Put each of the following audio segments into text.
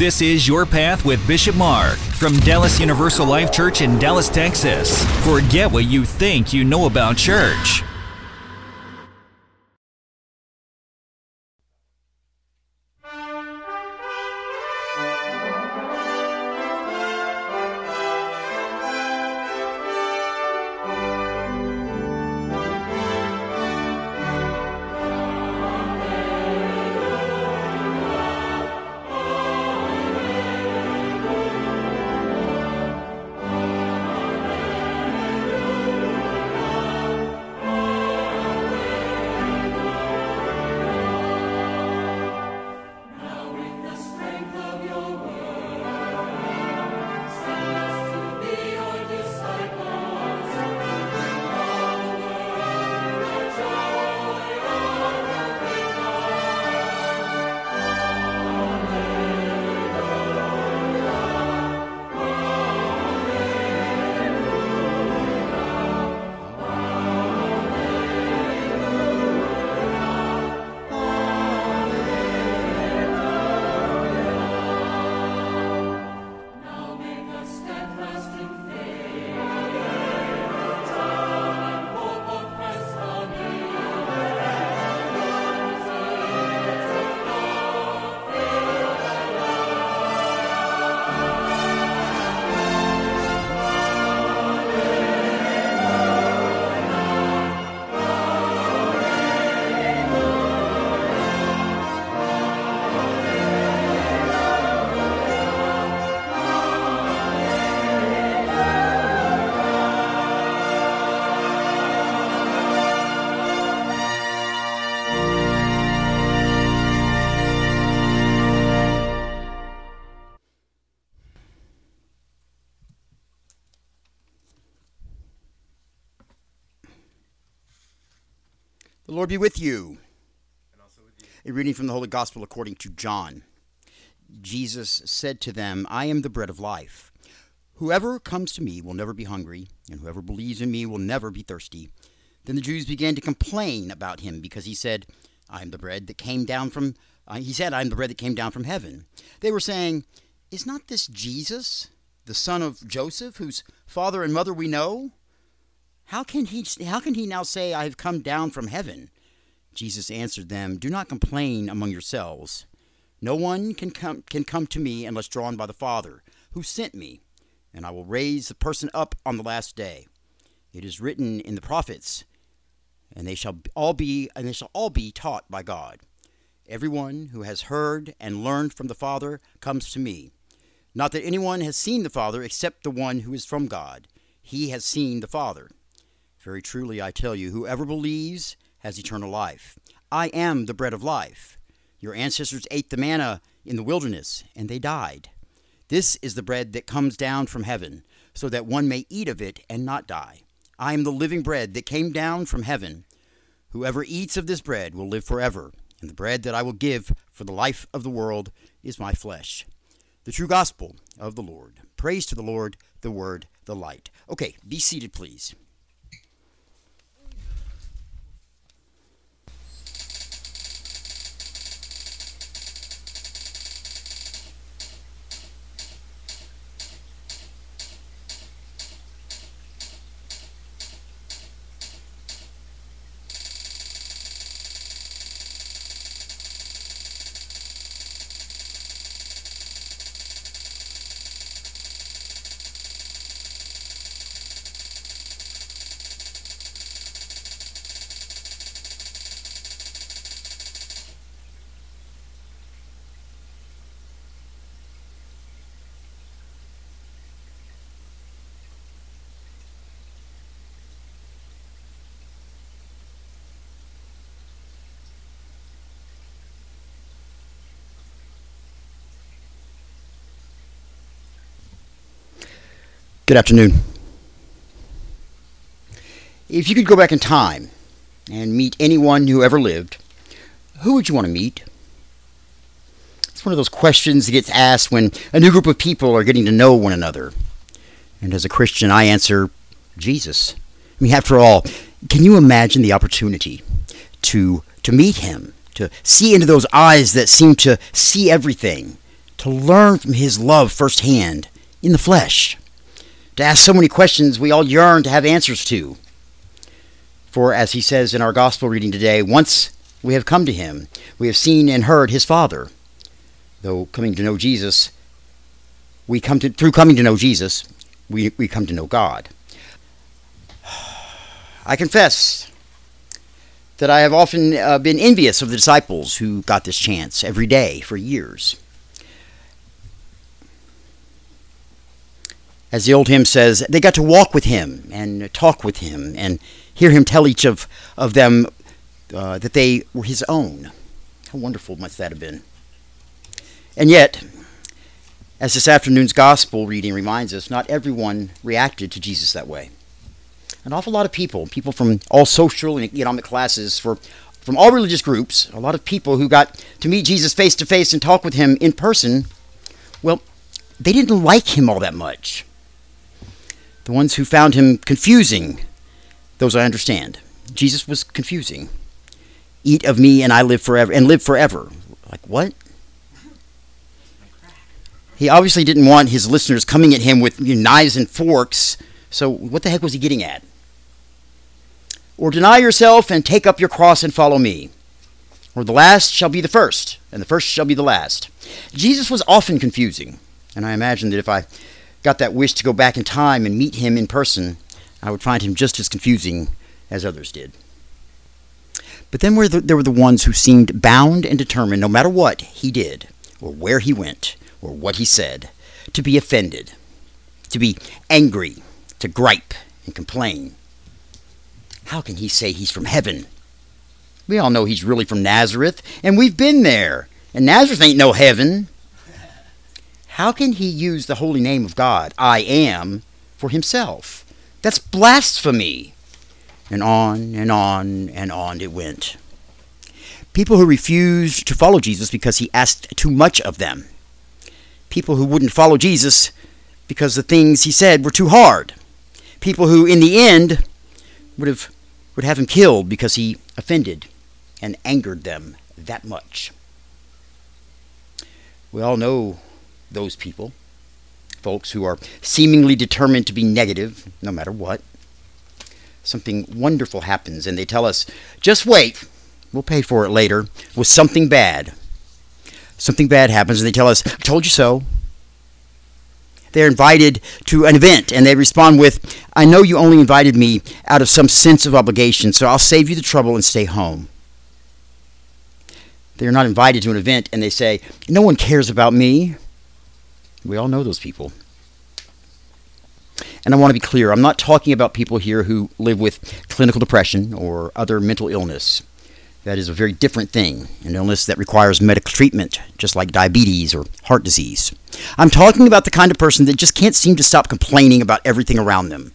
This is Your Path with Bishop Mark from Dallas Universal Life Church in Dallas, Texas. Forget what you think you know about church. The Lord be with you. And also with you. A reading from the Holy Gospel according to John. Jesus said to them, I am the bread of life. Whoever comes to me will never be hungry, and whoever believes in me will never be thirsty. Then the Jews began to complain about him because he said, I am the bread that came down from uh, he said, I am the bread that came down from heaven. They were saying, Is not this Jesus, the son of Joseph, whose father and mother we know? How can he how can he now say I have come down from heaven? Jesus answered them, Do not complain among yourselves. No one can come can come to me unless drawn by the Father, who sent me, and I will raise the person up on the last day. It is written in the prophets, and they shall all be and they shall all be taught by God. Everyone who has heard and learned from the Father comes to me. Not that anyone has seen the Father except the one who is from God. He has seen the Father. Very truly I tell you, whoever believes has eternal life. I am the bread of life. Your ancestors ate the manna in the wilderness, and they died. This is the bread that comes down from heaven, so that one may eat of it and not die. I am the living bread that came down from heaven. Whoever eats of this bread will live forever, and the bread that I will give for the life of the world is my flesh. The true gospel of the Lord. Praise to the Lord, the word, the light. Okay, be seated, please. Good afternoon. If you could go back in time and meet anyone who ever lived, who would you want to meet? It's one of those questions that gets asked when a new group of people are getting to know one another. And as a Christian, I answer Jesus. I mean, after all, can you imagine the opportunity to to meet him, to see into those eyes that seem to see everything, to learn from his love firsthand in the flesh, to ask so many questions we all yearn to have answers to. For as he says in our gospel reading today, once we have come to him, we have seen and heard his Father. Though coming to know Jesus, we come to through coming to know Jesus, we, we come to know God. I confess that I have often uh, been envious of the disciples who got this chance every day for years. As the old hymn says, they got to walk with him and talk with him and hear him tell each of, of them uh, that they were his own. How wonderful must that have been? And yet, as this afternoon's gospel reading reminds us, not everyone reacted to Jesus that way. An awful lot of people, people from all social and economic classes, for from all religious groups, a lot of people who got to meet Jesus face to face and talk with him in person, well, they didn't like him all that much. The ones who found him confusing, those I understand. Jesus was confusing. Eat of me and I live forever and live forever. Like what? He obviously didn't want his listeners coming at him with you know, knives and forks. So what the heck was he getting at? Or deny yourself and take up your cross and follow me. Or the last shall be the first, and the first shall be the last. Jesus was often confusing, and I imagine that if I got that wish to go back in time and meet him in person, I would find him just as confusing as others did. But then there were the ones who seemed bound and determined, no matter what he did, or where he went, or what he said, to be offended, to be angry, to gripe and complain. How can he say he's from heaven? We all know he's really from Nazareth, and we've been there, and Nazareth ain't no heaven. How can he use the holy name of God, I am, for himself? That's blasphemy. And on and on and on it went. People who refused to follow Jesus because he asked too much of them. People who wouldn't follow Jesus because the things he said were too hard. People who, in the end, would have would have him killed because he offended and angered them that much. We all know those people, folks who are seemingly determined to be negative no matter what something wonderful happens and they tell us, just wait, we'll pay for it later, with something bad. Something bad happens and they tell us, I told you so. They're invited to an event and they respond with, I know you only invited me out of some sense of obligation, so I'll save you the trouble and stay home. They're not invited to an event and they say, No one cares about me. We all know those people. And I want to be clear I'm not talking about people here who live with clinical depression or other mental illness. That is a very different thing, an illness that requires medical treatment, just like diabetes or heart disease. I'm talking about the kind of person that just can't seem to stop complaining about everything around them.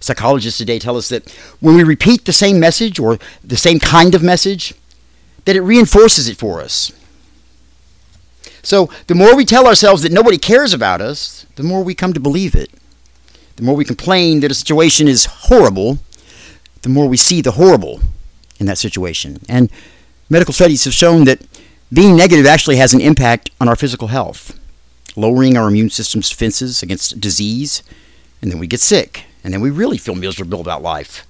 Psychologists today tell us that when we repeat the same message or the same kind of message, that it reinforces it for us. So the more we tell ourselves that nobody cares about us, the more we come to believe it the more we complain that a situation is horrible, the more we see the horrible in that situation. And medical studies have shown that being negative actually has an impact on our physical health, lowering our immune system's defenses against disease, and then we get sick, and then we really feel miserable about life,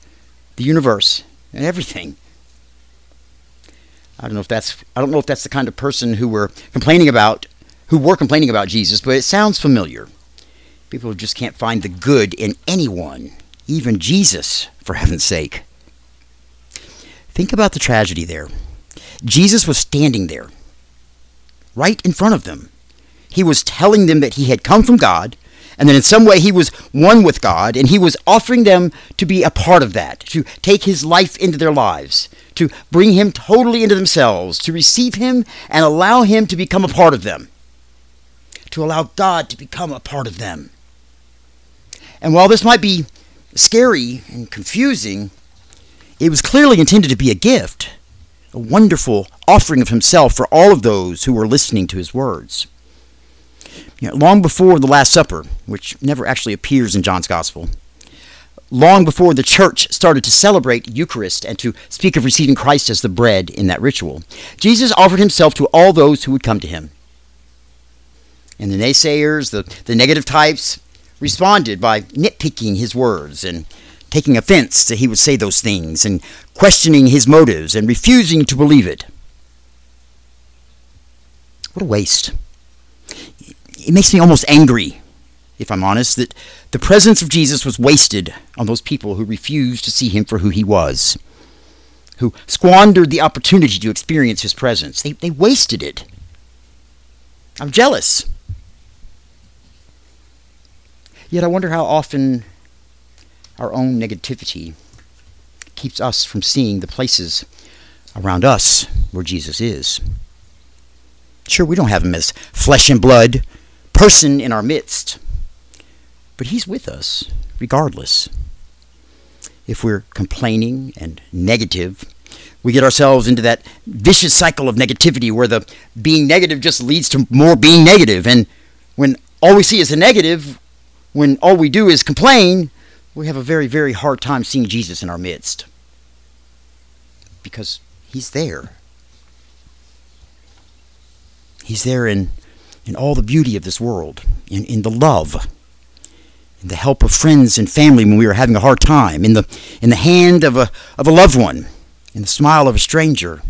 the universe, and everything. I don't know if that's I don't know if that's the kind of person who we're complaining about, who were complaining about Jesus, but it sounds familiar. People just can't find the good in anyone, even Jesus, for heaven's sake. Think about the tragedy there. Jesus was standing there, right in front of them. He was telling them that he had come from God, and that in some way he was one with God, and he was offering them to be a part of that, to take his life into their lives, to bring him totally into themselves, to receive him and allow him to become a part of them, to allow God to become a part of them. And while this might be scary and confusing, it was clearly intended to be a gift, a wonderful offering of himself for all of those who were listening to his words. You know, long before the Last Supper, which never actually appears in John's Gospel, long before the church started to celebrate Eucharist and to speak of receiving Christ as the bread in that ritual, Jesus offered himself to all those who would come to him. And the naysayers, the, the negative types, responded by nitpicking his words and taking offense that he would say those things and questioning his motives and refusing to believe it. What a waste. It makes me almost angry, if I'm honest, that the presence of Jesus was wasted on those people who refused to see him for who he was, who squandered the opportunity to experience his presence. They, they wasted it. I'm jealous. Yet I wonder how often our own negativity keeps us from seeing the places around us where Jesus is. Sure, we don't have him as flesh and blood, person in our midst, but he's with us regardless. If we're complaining and negative, we get ourselves into that vicious cycle of negativity where the being negative just leads to more being negative. And when all we see is the negative, when all we do is complain, we have a very, very hard time seeing Jesus in our midst. Because he's there. He's there in, in all the beauty of this world, in, in the love, in the help of friends and family when we are having a hard time, in the, in the hand of a, of a loved one, in the smile of a stranger,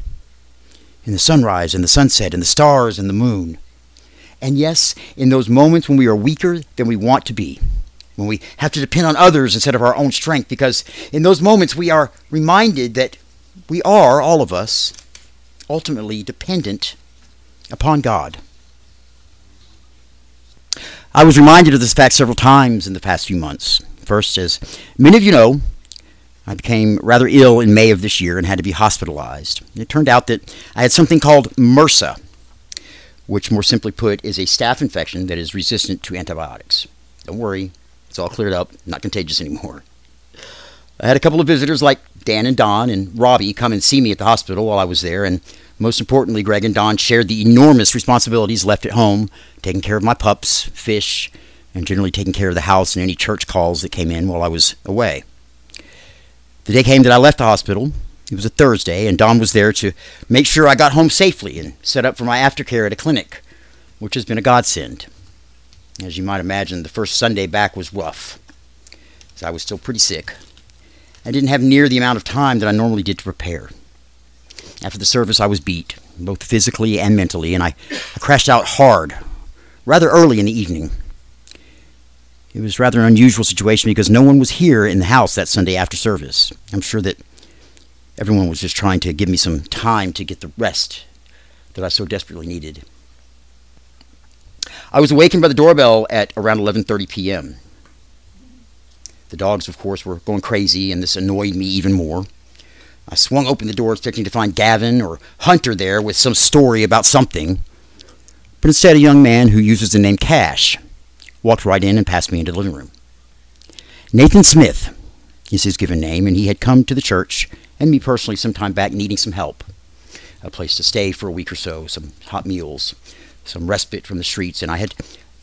in the sunrise and the sunset, and the stars and the moon. And yes, in those moments when we are weaker than we want to be, when we have to depend on others instead of our own strength, because in those moments we are reminded that we are, all of us, ultimately dependent upon God. I was reminded of this fact several times in the past few months. First, as many of you know, I became rather ill in May of this year and had to be hospitalized. It turned out that I had something called MRSA, which, more simply put, is a staph infection that is resistant to antibiotics. Don't worry, it's all cleared up, not contagious anymore. I had a couple of visitors like Dan and Don and Robbie come and see me at the hospital while I was there, and most importantly, Greg and Don shared the enormous responsibilities left at home, taking care of my pups, fish, and generally taking care of the house and any church calls that came in while I was away. The day came that I left the hospital. It was a Thursday, and Don was there to make sure I got home safely and set up for my aftercare at a clinic, which has been a godsend. As you might imagine, the first Sunday back was rough, as I was still pretty sick. I didn't have near the amount of time that I normally did to prepare. After the service, I was beat, both physically and mentally, and I, I crashed out hard, rather early in the evening. It was rather an unusual situation because no one was here in the house that Sunday after service. I'm sure that everyone was just trying to give me some time to get the rest that I so desperately needed. I was awakened by the doorbell at around 11:30 p.m. The dogs, of course, were going crazy, and this annoyed me even more. I swung open the door expecting to find Gavin or Hunter there with some story about something. But instead, a young man who uses the name Cash walked right in and passed me into the living room. Nathan Smith is his given name, and he had come to the church and me personally some time back needing some help. A place to stay for a week or so, some hot meals, some respite from the streets, and I had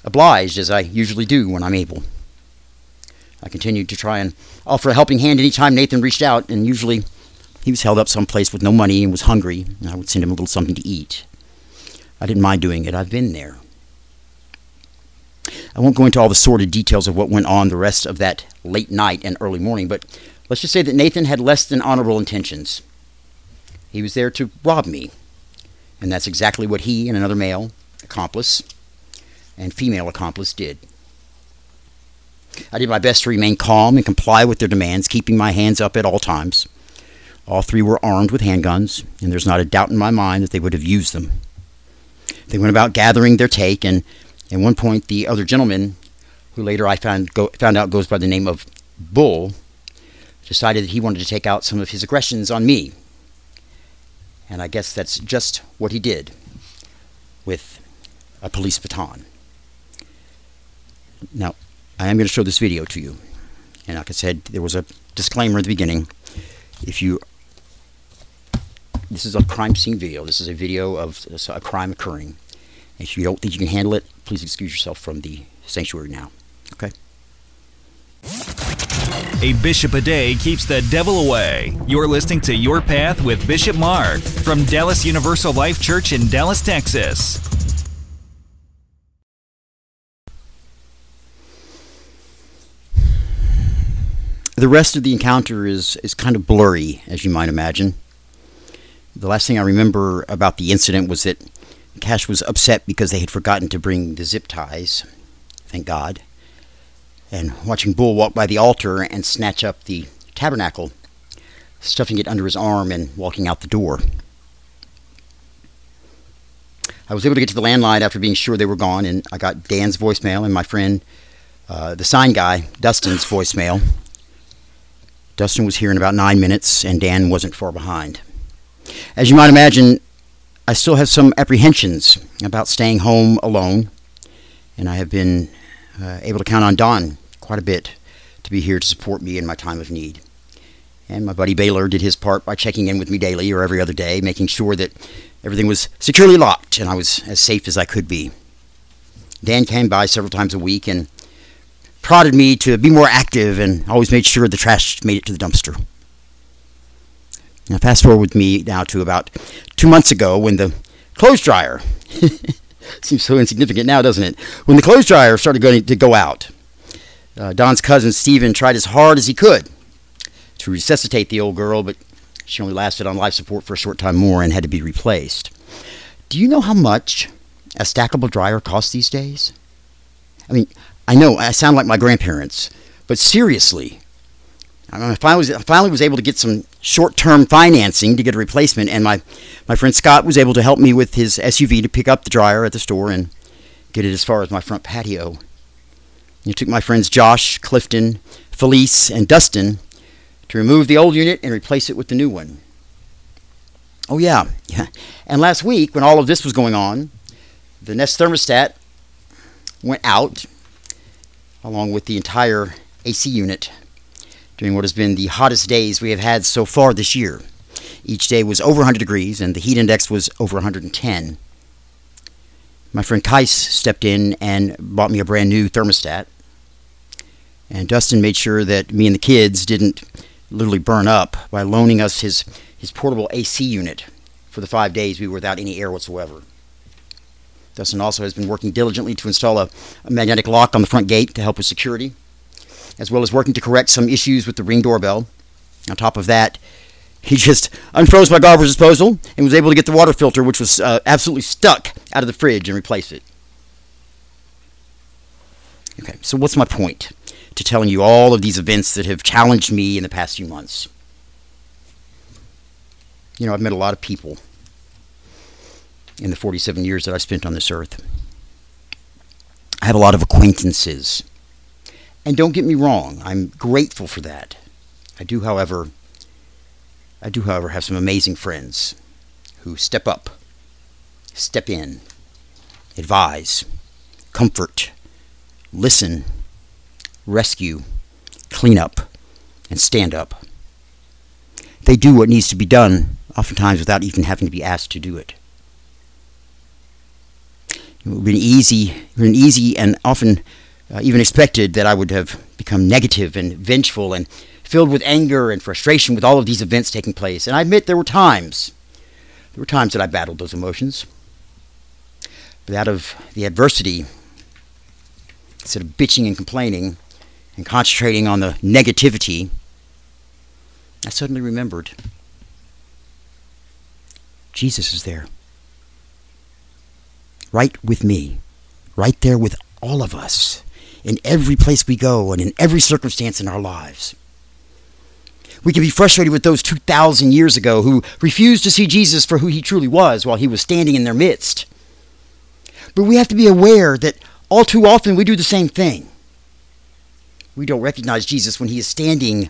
obliged as I usually do when I'm able. I continued to try and offer a helping hand any time Nathan reached out, and usually he was held up someplace with no money and was hungry, and I would send him a little something to eat. I didn't mind doing it. I've been there. I won't go into all the sordid details of what went on the rest of that late night and early morning, but let's just say that Nathan had less than honorable intentions. He was there to rob me, and that's exactly what he and another male accomplice and female accomplice did. I did my best to remain calm and comply with their demands, keeping my hands up at all times. All three were armed with handguns, and there's not a doubt in my mind that they would have used them. They went about gathering their take, and at one point, the other gentleman, who later I found, go, found out goes by the name of Bull, decided that he wanted to take out some of his aggressions on me. And I guess that's just what he did with a police baton. Now, I am going to show this video to you. And like I said, there was a disclaimer at the beginning. If you this is a crime scene video. This is a video of a crime occurring. If you don't think you can handle it, please excuse yourself from the sanctuary now. Okay? A bishop a day keeps the devil away. You're listening to Your Path with Bishop Mark from Dallas Universal Life Church in Dallas, Texas. The rest of the encounter is, is kind of blurry, as you might imagine. The last thing I remember about the incident was that Cash was upset because they had forgotten to bring the zip ties. Thank God. And watching Bull walk by the altar and snatch up the tabernacle, stuffing it under his arm and walking out the door. I was able to get to the landline after being sure they were gone, and I got Dan's voicemail and my friend, uh, the sign guy, Dustin's voicemail. Dustin was here in about nine minutes, and Dan wasn't far behind. As you might imagine, I still have some apprehensions about staying home alone, and I have been uh, able to count on Don quite a bit to be here to support me in my time of need. And my buddy Baylor did his part by checking in with me daily or every other day, making sure that everything was securely locked and I was as safe as I could be. Dan came by several times a week and prodded me to be more active and always made sure the trash made it to the dumpster. Now, fast forward with me now to about two months ago when the clothes dryer seems so insignificant now, doesn't it? When the clothes dryer started going to go out, uh, Don's cousin Stephen tried as hard as he could to resuscitate the old girl, but she only lasted on life support for a short time more and had to be replaced. Do you know how much a stackable dryer costs these days? I mean, I know I sound like my grandparents, but seriously, I, finally, was, I finally was able to get some short-term financing to get a replacement, and my, my friend Scott was able to help me with his SUV to pick up the dryer at the store and get it as far as my front patio. He took my friends Josh, Clifton, Felice, and Dustin to remove the old unit and replace it with the new one. Oh, yeah. yeah. And last week, when all of this was going on, the Nest thermostat went out along with the entire AC unit during what has been the hottest days we have had so far this year. Each day was over 100 degrees and the heat index was over 110. My friend Kais stepped in and bought me a brand new thermostat. And Dustin made sure that me and the kids didn't literally burn up by loaning us his, his portable AC unit for the five days we were without any air whatsoever. Dustin also has been working diligently to install a, a magnetic lock on the front gate to help with security, as well as working to correct some issues with the ring doorbell. On top of that, he just unfroze my garbage disposal and was able to get the water filter, which was uh, absolutely stuck, out of the fridge and replace it. Okay, so what's my point? to telling you all of these events that have challenged me in the past few months. You know, I've met a lot of people in the 47 years that I spent on this earth. I have a lot of acquaintances. And don't get me wrong, I'm grateful for that. I do, however, I do, however, have some amazing friends who step up, step in, advise, comfort, listen, rescue, clean up, and stand up. They do what needs to be done, oftentimes without even having to be asked to do it. It would be an easy, been easy and often uh, even expected that I would have become negative and vengeful and filled with anger and frustration with all of these events taking place. And I admit there were times, there were times that I battled those emotions. But out of the adversity, instead of bitching and complaining, and concentrating on the negativity, I suddenly remembered Jesus is there. Right with me. Right there with all of us. In every place we go and in every circumstance in our lives. We can be frustrated with those 2,000 years ago who refused to see Jesus for who he truly was while he was standing in their midst. But we have to be aware that all too often we do the same thing we don't recognize Jesus when he is standing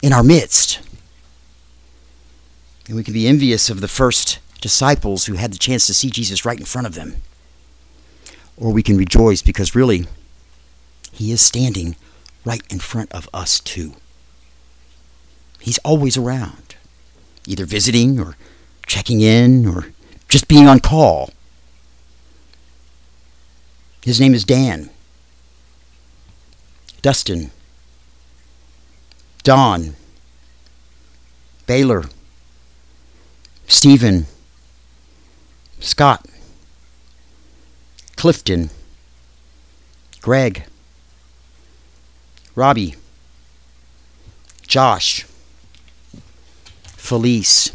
in our midst. And we can be envious of the first disciples who had the chance to see Jesus right in front of them. Or we can rejoice because really, he is standing right in front of us too. He's always around, either visiting or checking in or just being on call. His name is Dan. Dustin, Don, Baylor, Stephen, Scott, Clifton, Greg, Robbie, Josh, Felice,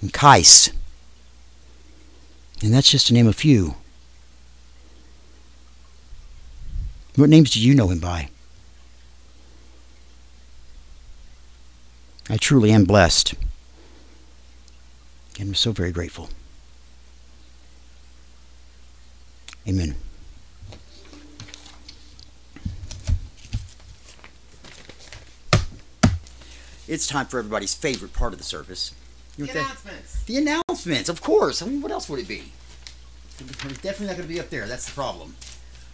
and Kais. And that's just to name a few. What names do you know him by? I truly am blessed. And I'm so very grateful. Amen. It's time for everybody's favorite part of the service. You the announcements. The announcements, of course. I mean, what else would it be? It's definitely not going to be up there. That's the problem.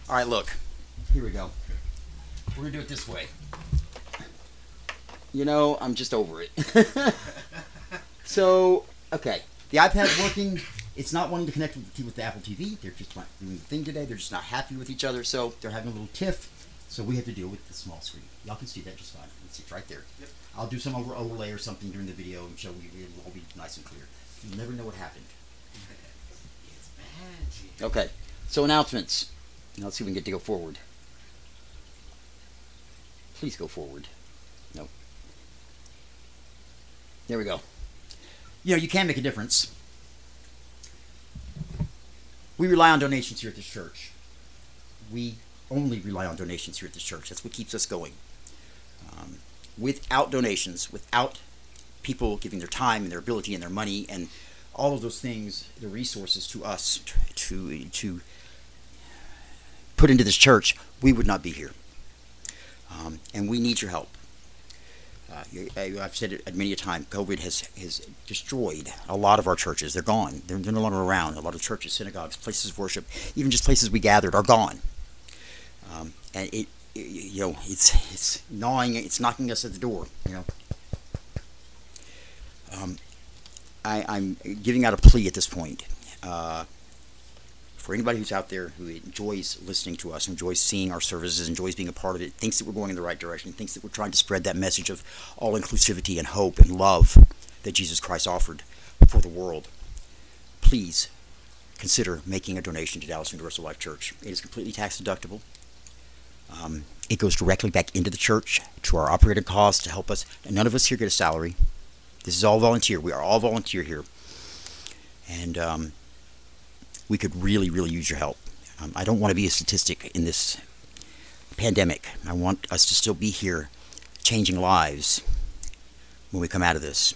All right, look. Here we go. We're going to do it this way. You know, I'm just over it. so, okay. The iPad's working. It's not wanting to connect with, with the Apple TV. They're just not doing the thing today. They're just not happy with each other. So, they're having a little tiff. So, we have to deal with the small screen. Y'all can see that just fine. It's right there. Yep. I'll do some over overlay or something during the video and show you it'll all be nice and clear. You'll never know what happened. Okay, so announcements. Now let's see if we can get to go forward. Please go forward. No. There we go. You know, you can make a difference. We rely on donations here at this church. We only rely on donations here at this church. That's what keeps us going. Um, without donations, without people giving their time and their ability and their money and all of those things, the resources to us to to put into this church, we would not be here. Um, and we need your help. Uh, I've said it many a time. COVID has has destroyed a lot of our churches. They're gone. They're, they're no longer around. A lot of churches, synagogues, places of worship, even just places we gathered, are gone. Um, and it you know, it's it's gnawing, it's knocking us at the door. You know, um, I, I'm giving out a plea at this point uh, for anybody who's out there who enjoys listening to us, enjoys seeing our services, enjoys being a part of it, thinks that we're going in the right direction, thinks that we're trying to spread that message of all inclusivity and hope and love that Jesus Christ offered for the world. Please consider making a donation to Dallas Universal Life Church. It is completely tax deductible. Um, it goes directly back into the church to our operating costs to help us. None of us here get a salary. This is all volunteer. We are all volunteer here. And um, we could really, really use your help. Um, I don't want to be a statistic in this pandemic. I want us to still be here changing lives when we come out of this.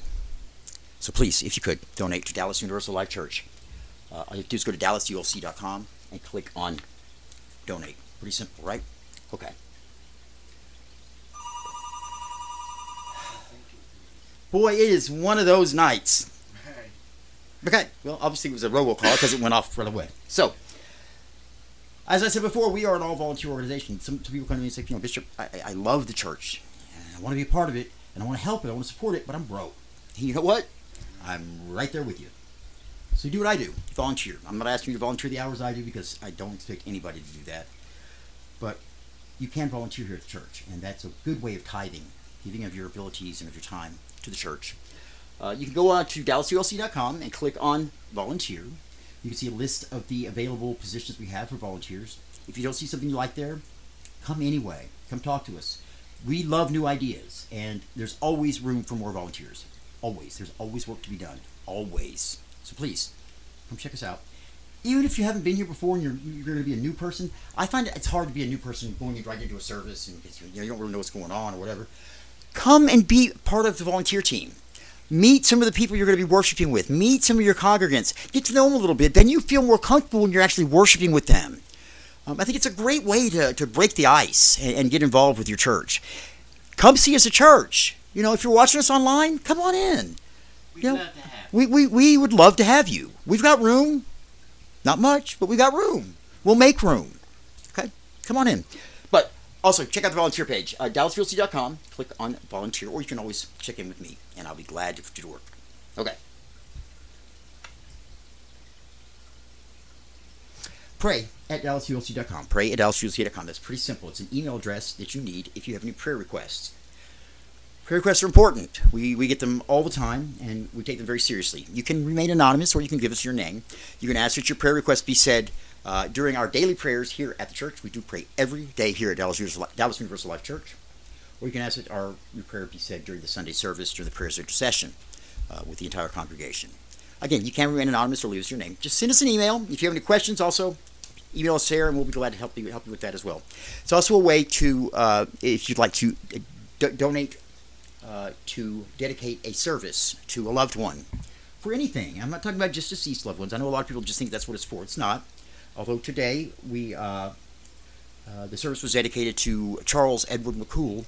So please, if you could, donate to Dallas Universal Life Church. Uh, all you have to do is go to dallasulc.com and click on donate. Pretty simple, right? Okay. Boy, it is one of those nights. Okay, well, obviously it was a robocall because it went off right away. So, as I said before, we are an all volunteer organization. Some, some people come to me and say, you know, Bishop, I, I love the church. I want to be a part of it, and I want to help it, I want to support it, but I'm broke. And you know what? I'm right there with you. So you do what I do. Volunteer. I'm not asking you to volunteer the hours I do because I don't expect anybody to do that. But you can volunteer here at the church, and that's a good way of tithing, giving of your abilities and of your time to the church. Uh, you can go on to dallasulc.com and click on volunteer. You can see a list of the available positions we have for volunteers. If you don't see something you like there, come anyway. Come talk to us. We love new ideas, and there's always room for more volunteers. Always. There's always work to be done. Always. So please, come check us out even if you haven't been here before and you're, you're going to be a new person, I find it's hard to be a new person going right into a service and you, know, you don't really know what's going on or whatever. Come and be part of the volunteer team. Meet some of the people you're going to be worshiping with. Meet some of your congregants. Get to know them a little bit. Then you feel more comfortable when you're actually worshiping with them. Um, I think it's a great way to, to break the ice and, and get involved with your church. Come see us at church. You know, if you're watching us online, come on in. We'd you know, love to have we, we, we would love to have you. We've got room. Not much, but we got room. We'll make room. Okay? Come on in. But also, check out the volunteer page, uh, DallasULC.com. Click on volunteer, or you can always check in with me, and I'll be glad to do work. Okay. Pray at DallasULC.com. Pray at DallasULC.com. That's pretty simple. It's an email address that you need if you have any prayer requests. Prayer requests are important. We, we get them all the time, and we take them very seriously. You can remain anonymous, or you can give us your name. You can ask that your prayer request be said uh, during our daily prayers here at the church. We do pray every day here at Dallas Universal, Dallas Universal Life Church. or you can ask that our prayer be said during the Sunday service during the prayers of intercession uh, with the entire congregation. Again, you can remain anonymous or leave us your name. Just send us an email. If you have any questions, also email us there, and we'll be glad to help you help you with that as well. It's also a way to, uh, if you'd like to uh, donate uh, to dedicate a service to a loved one for anything. I'm not talking about just deceased loved ones. I know a lot of people just think that's what it's for. It's not. Although today we uh, uh, the service was dedicated to Charles Edward McCool,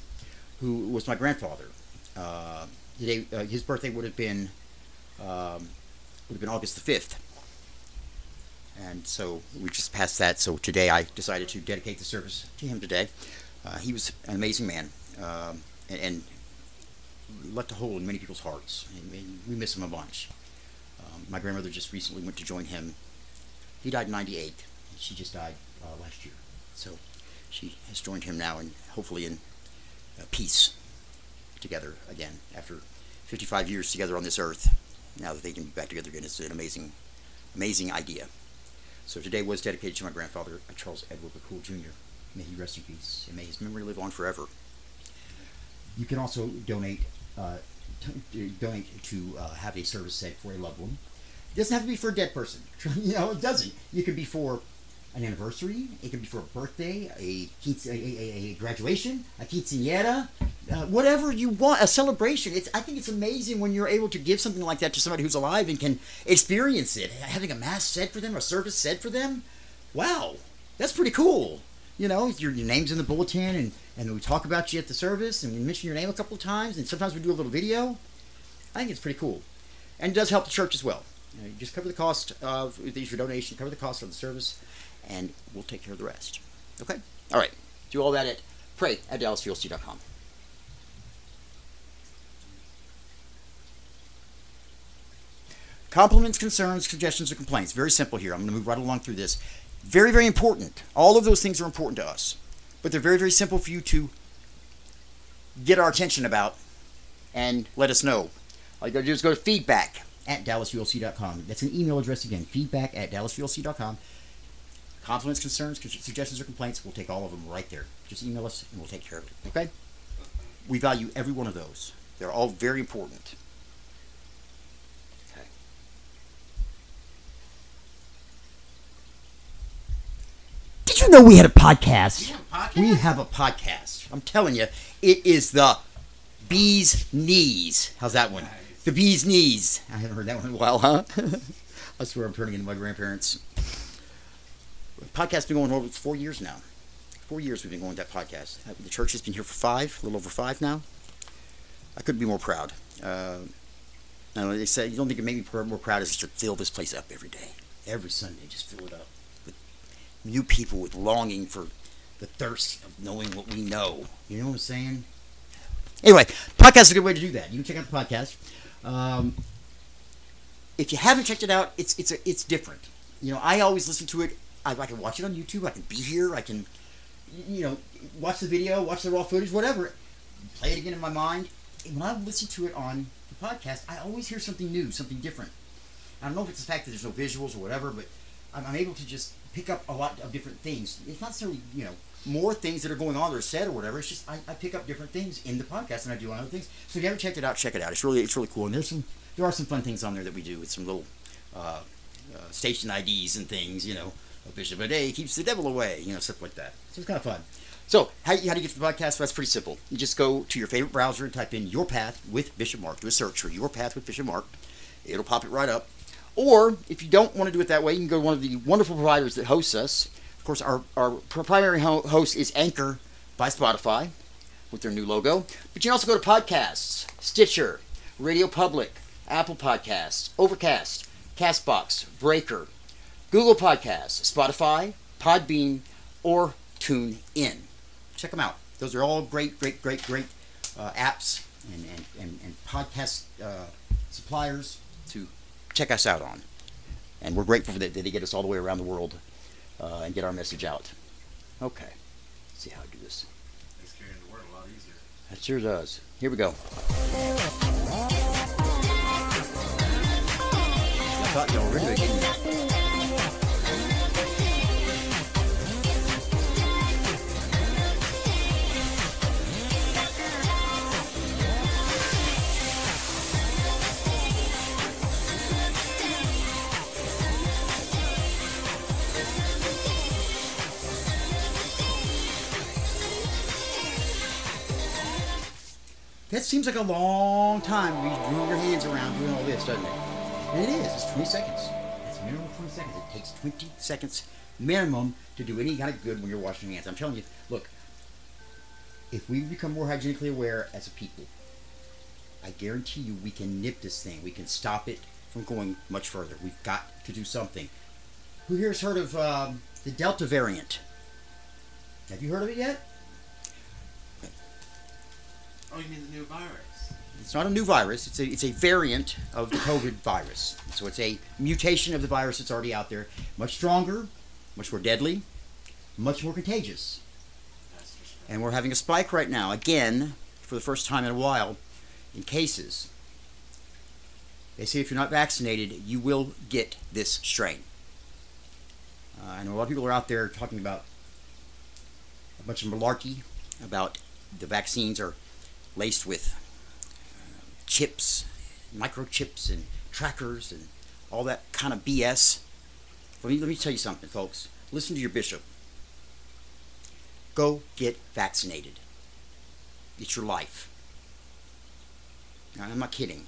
who was my grandfather. Uh, today, uh, his birthday would have been um, would have been August the fifth, and so we just passed that. So today, I decided to dedicate the service to him today. He was an amazing man, um, and, and, left a hole in many people's hearts. And we miss him a bunch. Um, my grandmother just recently went to join him. He died in '98. She just died uh, last year. So she has joined him now, and hopefully in uh, peace together again after 55 years together on this earth. Now that they can be back together again, it's an amazing, amazing idea. So today was dedicated to my grandfather, uh, Charles Edward McCool Jr. May he rest in peace, and may his memory live on forever. You can also donate uh, to, donate to uh, have a service set for a loved one. It doesn't have to be for a dead person. you know, it doesn't. You can be for an anniversary. It can be for a birthday, a, a, a, a graduation, a quinceañera, uh, whatever you want, a celebration. It's I think it's amazing when you're able to give something like that to somebody who's alive and can experience it. Having a mass said for them, a service said for them. Wow, that's pretty cool. You know, your, your name's in the bulletin, and, and we talk about you at the service, and we mention your name a couple of times, and sometimes we do a little video. I think it's pretty cool, and it does help the church as well. You, know, you just cover the cost of these your donation, cover the cost of the service and we'll take care of the rest. Okay? All right. Do all that at pray at dallasulc.com. Compliments, concerns, suggestions, or complaints. Very simple here. I'm going to move right along through this. Very, very important. All of those things are important to us. But they're very, very simple for you to get our attention about and let us know. All you got to do is go to feedback at dallasulc.com. That's an email address again, feedback at dallasulc.com. Compliments, concerns, suggestions, or complaints, we'll take all of them right there. Just email us and we'll take care of it. Okay? We value every one of those. They're all very important. Did you know we had a podcast? We have a podcast. I'm telling you, it is the bee's knees. How's that one? The bee's knees. I haven't heard that one in a while, huh? I swear I'm turning into my grandparents podcast's been going over four years now. Four years we've been going that podcast. Uh, The church has been here for five, a little over five now. I couldn't be more proud. Uh, and they said you don't think it made me more proud is to fill this place up every day, every Sunday, just fill it up new people with longing for the thirst of knowing what we know. You know what I'm saying? Anyway, podcast is a good way to do that. You can check out the podcast. Um, if you haven't checked it out, it's it's a, it's different. You know, I always listen to it. I, I can watch it on YouTube. I can be here. I can, you know, watch the video, watch the raw footage, whatever. Play it again in my mind. And when I listen to it on the podcast, I always hear something new, something different. I don't know if it's the fact that there's no visuals or whatever, but I'm, I'm able to just pick up a lot of different things. It's not necessarily, you know, more things that are going on or said or whatever. It's just I, I pick up different things in the podcast and I do on other things. So if you haven't checked it out, check it out. It's really it's really cool. And there's some there are some fun things on there that we do with some little uh, uh, station IDs and things. You know, a bishop a day keeps the devil away. You know, stuff like that. So it's kind of fun. So how, how do you get to the podcast? Well, that's pretty simple. You just go to your favorite browser and type in Your Path with Bishop Mark. Do a search for Your Path with Bishop Mark. It'll pop it right up. Or if you don't want to do it that way, you can go to one of the wonderful providers that hosts us. Of course, our, our primary host is Anchor by Spotify with their new logo. But you can also go to podcasts, Stitcher, Radio Public, Apple Podcasts, Overcast, Castbox, Breaker, Google Podcasts, Spotify, Podbean, or TuneIn. Check them out. Those are all great, great, great, great uh, apps and, and, and, and podcast uh, suppliers check us out on. And we're grateful that, that they get us all the way around the world uh, and get our message out. Okay. Let's see how I do this. Makes carrying the word a lot easier. That sure does. Here we go. I thought y'all were really That seems like a long time to be moving your hands around doing all this, doesn't it? And it is. It's 20 seconds. It's minimum 20 seconds. It takes 20 seconds minimum to do any kind of good when you're washing your hands. I'm telling you, look, if we become more hygienically aware as a people, I guarantee you we can nip this thing. We can stop it from going much further. We've got to do something. Who here has heard of um, the Delta variant? Have you heard of it yet? Oh, you mean the new virus? It's not a new virus. It's a it's a variant of the COVID virus. So it's a mutation of the virus that's already out there, much stronger, much more deadly, much more contagious. And we're having a spike right now, again, for the first time in a while, in cases. They say if you're not vaccinated, you will get this strain. Uh, I know a lot of people are out there talking about a bunch of malarkey about the vaccines are laced with uh, chips, microchips, and trackers, and all that kind of BS. Let me, let me tell you something, folks. Listen to your bishop. Go get vaccinated. It's your life. I'm not kidding.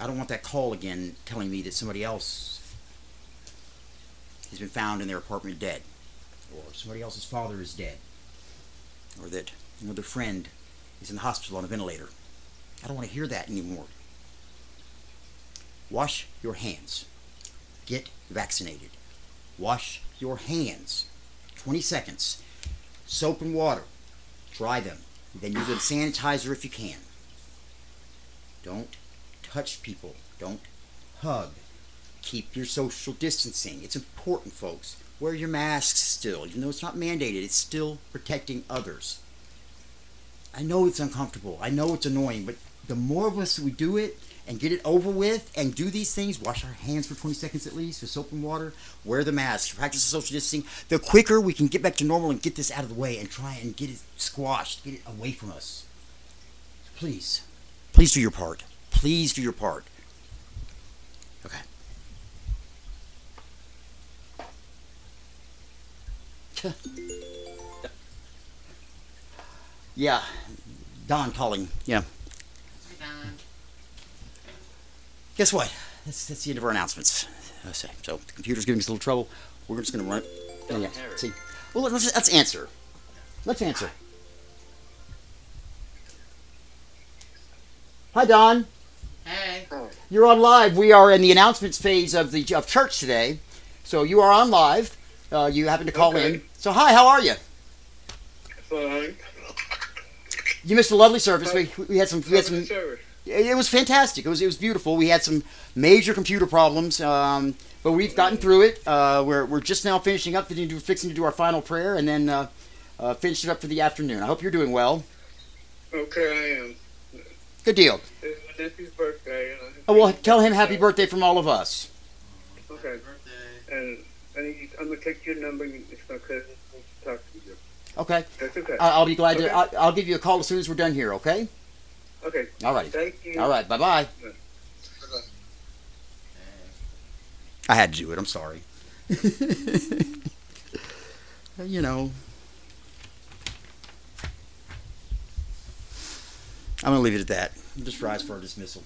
I don't want that call again telling me that somebody else has been found in their apartment dead, or somebody else's father is dead, or that another friend is in the hospital on a ventilator. I don't want to hear that anymore. Wash your hands. Get vaccinated. Wash your hands. 20 seconds. Soap and water. Dry them. Then use a sanitizer if you can. Don't touch people. Don't hug. Keep your social distancing. It's important, folks. Wear your masks still. Even though it's not mandated, it's still protecting others. I know it's uncomfortable. I know it's annoying, but the more of us we do it and get it over with and do these things, wash our hands for 20 seconds at least with soap and water, wear the mask, practice social distancing, the quicker we can get back to normal and get this out of the way and try and get it squashed, get it away from us. Please, please do your part. Please do your part. Okay. yeah, Don calling. Yeah. Don. Guess what? That's, that's the end of our announcements. I say. So the computer's giving us a little trouble. We're just going to run it. Oh, yeah. See. Well, let's, let's answer. Let's answer. Hi, Don. Hey. You're on live. We are in the announcements phase of the of church today, so you are on live. Uh, you happen to call Okay. in. So hi, how are you? Fine. You missed a lovely service. We, we had some we had some service. It was fantastic. It was it was beautiful. We had some major computer problems, um, but we've gotten through it. Uh, we're we're just now finishing up, fixing to do, fixing to do our final prayer, and then uh, uh, finish it up for the afternoon. I hope you're doing well. Okay, I am. Good deal. It's my nephew's birthday. I Oh, well, tell him happy birthday from all of us. Okay. Happy birthday. And I need, I'm gonna take your number. It's my cousin wants to talk to you. Okay, That's okay. I- I'll be glad Okay. to. I- I'll give you a call as soon as we're done here. Okay. okay. All right. Thank you. All right. Bye bye. I had to do it. I'm sorry. you know. I'm going to leave it at that. Just rise for a dismissal.